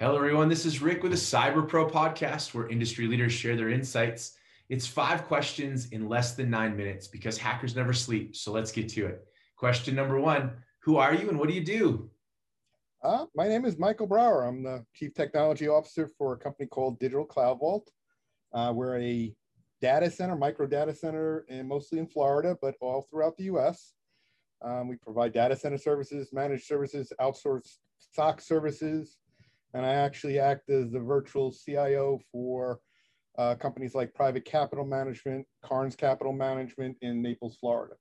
Hello, everyone. This is Rick with the Cyber Pro podcast where industry leaders share their insights. It's five questions in less than nine minutes because hackers never sleep. So let's get to it. Question number one Who are you and what do you do? Uh, my name is Michael Brauer. I'm the Chief Technology Officer for a company called Digital Cloud Vault. Uh, we're a data center, micro data center, and mostly in Florida, but all throughout the US. Um, we provide data center services, managed services, outsourced SOC services, and I actually act as the virtual CIO for uh, companies like Private Capital Management, Carnes Capital Management in Naples, Florida.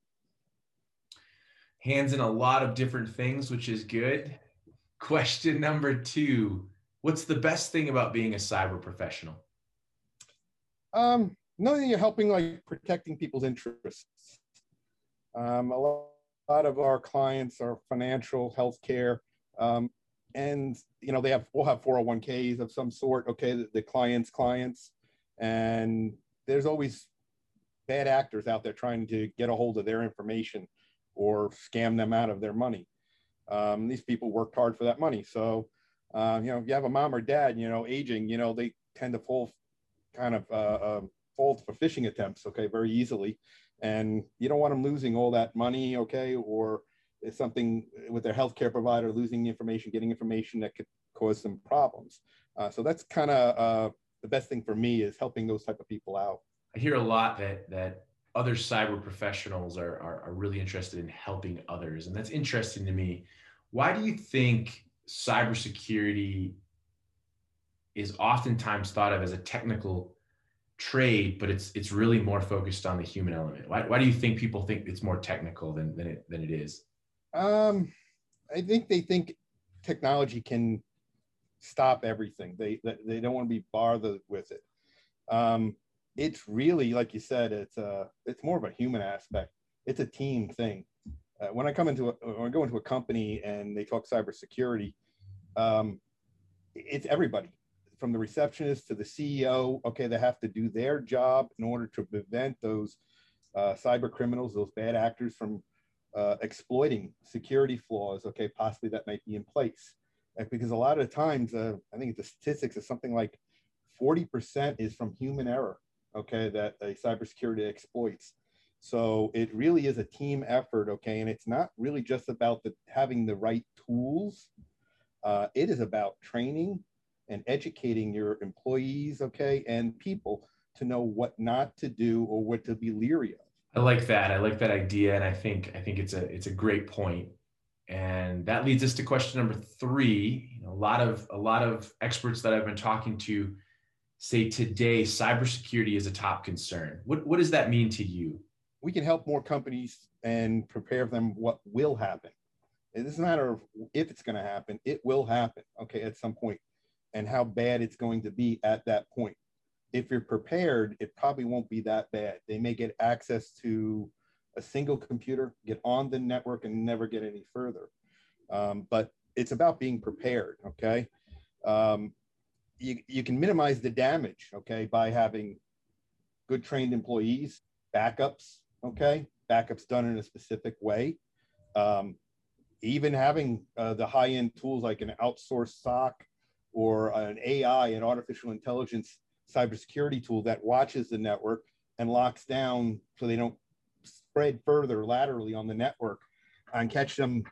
Hands in a lot of different things, which is good. Question number two What's the best thing about being a cyber professional? Um, knowing you're helping like protecting people's interests. Um, a lot of our clients are financial, healthcare, um, and you know they have we'll have 401ks of some sort okay the, the, clients clients. And there's always bad actors out there trying to get a hold of their information or scam them out of their money. Um, these people worked hard for that money. So uh, you know if you have a mom or dad you know aging you know they tend to fall kind of uh, uh, fall for phishing attempts okay very easily. And you don't want them losing all that money okay or something with their healthcare provider losing information, getting information that could cause some problems. Uh, so that's kind of uh, the best thing for me is helping those type of people out. I hear a lot that that other cyber professionals are, are, are really interested in helping others, and that's interesting to me. Why do you think cybersecurity is oftentimes thought of as a technical trade, but it's it's really more focused on the human element? Why, why do you think people think it's more technical than, than it than it is? Um, I think they think technology can stop everything. They they don't want to be bothered with it. Um, it's really like you said. It's a it's more of a human aspect. It's a team thing. Uh, when I come into a, when I go into a company and they talk cybersecurity, um, it's everybody from the receptionist to the CEO. Okay, they have to do their job in order to prevent those uh, cyber criminals, those bad actors from uh, exploiting security flaws, okay, possibly that might be in place. Because a lot of times, uh, I think the statistics is something like 40% is from human error, okay, that a cybersecurity exploits. So it really is a team effort, okay, and it's not really just about the, having the right tools. Uh, it is about training and educating your employees, okay, and people to know what not to do or what to be leery of. I like that. I like that idea, and I think I think it's a it's a great point. And that leads us to question number three. You know, a lot of a lot of experts that I've been talking to say today cybersecurity is a top concern. What what does that mean to you? We can help more companies and prepare them what will happen. It doesn't matter if it's going to happen; it will happen. Okay, at some point, and how bad it's going to be at that point if you're prepared, it probably won't be that bad. They may get access to a single computer, get on the network, and never get any further. Um, but it's about being prepared, okay? Um, you, you can minimize the damage, okay, by having good trained employees, backups, okay? Backups done in a specific way. Um, even having uh, the high end tools like an outsourced SOC or an AI, an artificial intelligence cybersecurity tool that watches the network and locks down so they don't spread further laterally on the network and catch them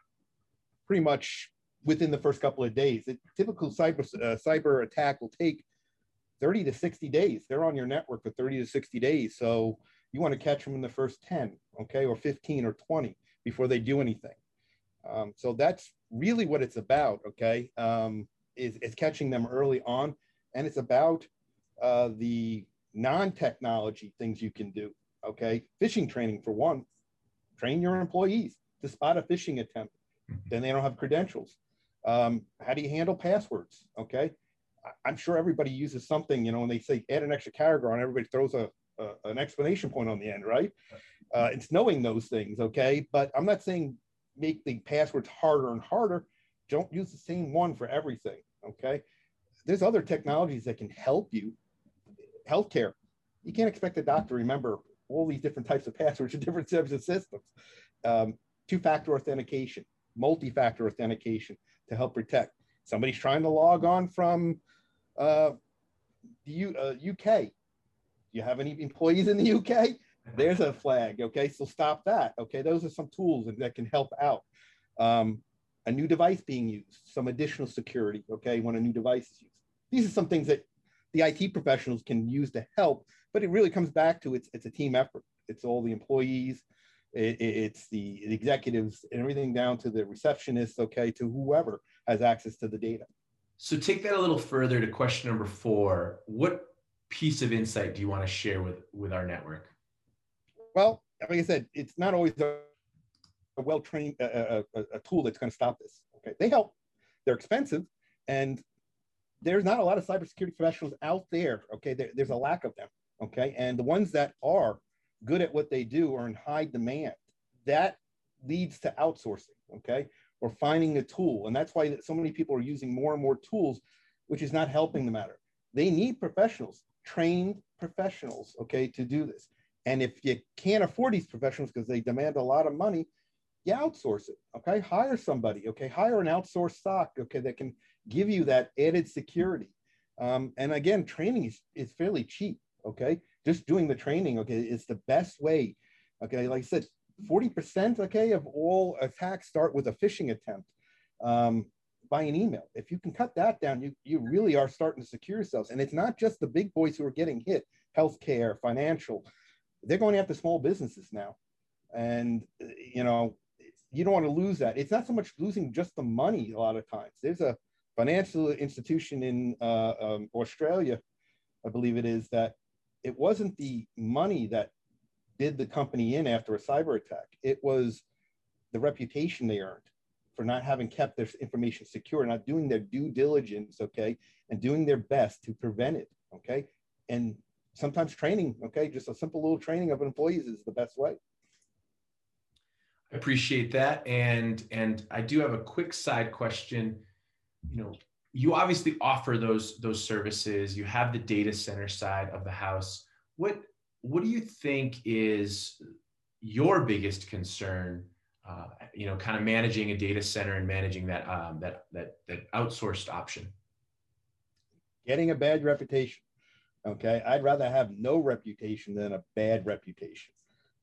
pretty much within the first couple of days. A typical cyber uh, cyber attack will take 30 to 60 days. They're on your network for 30 to 60 days. So you want to catch them in the first 10, okay, or 15 or 20 before they do anything. Um, so that's really what it's about, okay, um, is, is catching them early on. And it's about uh, the non-technology things you can do. Okay, phishing training for one. Train your employees to spot a phishing attempt. Mm-hmm. Then they don't have credentials. Um, how do you handle passwords? Okay, I'm sure everybody uses something. You know, when they say add an extra character on, everybody throws a, a an explanation point on the end, right? Uh, it's knowing those things. Okay, but I'm not saying make the passwords harder and harder. Don't use the same one for everything. Okay, there's other technologies that can help you healthcare. You can't expect a doctor to remember all these different types of passwords and different types of systems. Um, two-factor authentication, multi-factor authentication to help protect. somebody's trying to log on from uh, the U, uh, UK. You have any employees in the UK? There's a flag. Okay, so stop that. Okay, those are some tools that can help out. Um, a new device being used, some additional security. Okay, when a new device is used. These are some things that the IT professionals can use to help, but it really comes back to it's it's a team effort. It's all the employees, it, it's the, executives, and everything down to the receptionists. Okay, to whoever has access to the data. So take that a little further to question number four. What piece of insight do you want to share with with our network? Well, like I said, it's not always a, a well trained a, a, a tool that's going to stop this. Okay, they help. They're expensive, and there's not a lot of cybersecurity professionals out there. Okay, there, there's a lack of them. Okay, and the ones that are good at what they do are in high demand. That leads to outsourcing. Okay, or finding a tool, and that's why so many people are using more and more tools, which is not helping the matter. They need professionals, trained professionals. Okay, to do this. And if you can't afford these professionals because they demand a lot of money, you outsource it. Okay, hire somebody. Okay, hire an outsourced SOC. Okay, that can give you that added security. Um, and again, training is, is fairly cheap. Okay, just doing the training. Okay, is the best way. Okay, like I said, forty percent. Okay, of all attacks start with a phishing attempt. Um, by an email. If you can cut that down, you, you really are starting to secure yourselves. And it's not just the big boys who are getting hit, healthcare, financial, they're going after small businesses now. And, you know, you don't want to lose that. It's not so much losing just the money a lot of times. There's a financial institution in uh, um, Australia, I believe it is, that it wasn't the money that did the company in after a cyber attack. It was the reputation they earned for not having kept their information secure, not doing their due diligence, okay, and doing their best to prevent it, okay. And sometimes training, okay, just a simple little training of employees is the best way. I appreciate that. And and I do have a quick side question. You know, you obviously offer those those services. You have the data center side of the house. What what do you think is your biggest concern? Uh, you know, kind of managing a data center and managing that um, that that that outsourced option. Getting a bad reputation. Okay, I'd rather have no reputation than a bad reputation.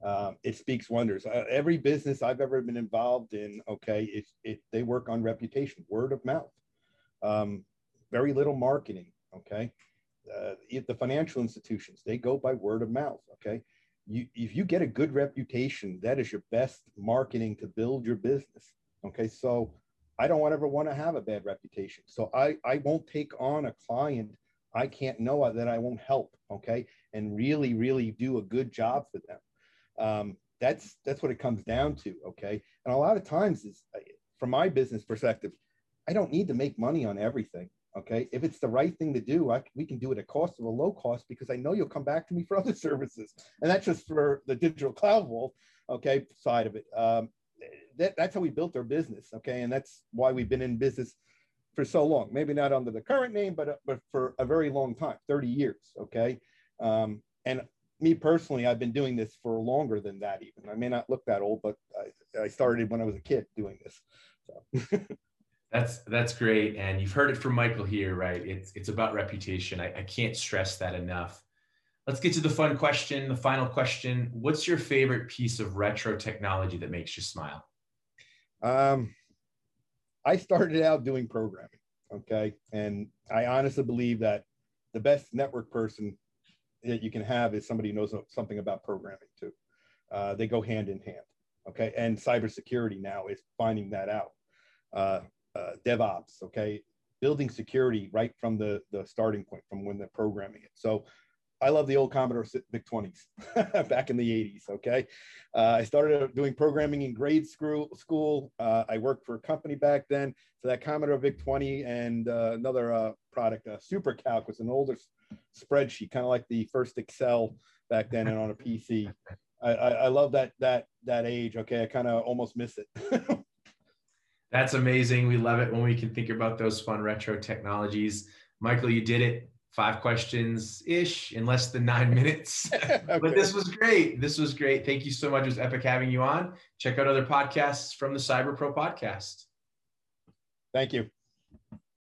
Um, it speaks wonders. Uh, every business I've ever been involved in, okay, if, if they work on reputation, word of mouth, um, very little marketing, okay. Uh, the financial institutions, they go by word of mouth, okay. You, if you get a good reputation, that is your best marketing to build your business, okay. So I don't ever want to have a bad reputation. So I, I won't take on a client I can't know that I won't help. Okay. And really, really do a good job for them. Um, that's, that's what it comes down to. Okay. And a lot of times is from my business perspective, I don't need to make money on everything. Okay. If it's the right thing to do, I, we can do it at cost of a low cost because I know you'll come back to me for other services. And that's just for the digital cloud vault. Okay. Side of it. Um, that, that's how we built our business. Okay. And that's why we've been in business for so long. Maybe not under the current name, but but for a very long time, 30 years. Okay, um, and me personally, I've been doing this for longer than that. Even I may not look that old, but I, I started when I was a kid doing this. So. that's that's great, and you've heard it from Michael here, right? It's it's about reputation. I, I can't stress that enough. Let's get to the fun question, the final question. What's your favorite piece of retro technology that makes you smile? Um, I started out doing programming. Okay. And I honestly believe that the best network person that you can have is somebody who knows something about programming too. Uh, they go hand in hand. Okay. And cybersecurity now is finding that out. Uh, uh, DevOps. Okay. Building security right from the, the starting point from when they're programming it. So I love the old Commodore VIC 20s back in the 80s. Okay. Uh, I started doing programming in grade school. Uh, I worked for a company back then. So that Commodore VIC 20 and uh, another uh, product, uh, SuperCalc, was an older spreadsheet, kind of like the first Excel back then and on a PC. I, I love that that that age. Okay, I kind of almost miss it. That's amazing. We love it when we can think about those fun retro technologies. Michael, you did it five questions ish in less than nine minutes. okay. But this was great. This was great. Thank you so much. It was epic having you on. Check out other podcasts from the Cyber Pro podcast. Thank you.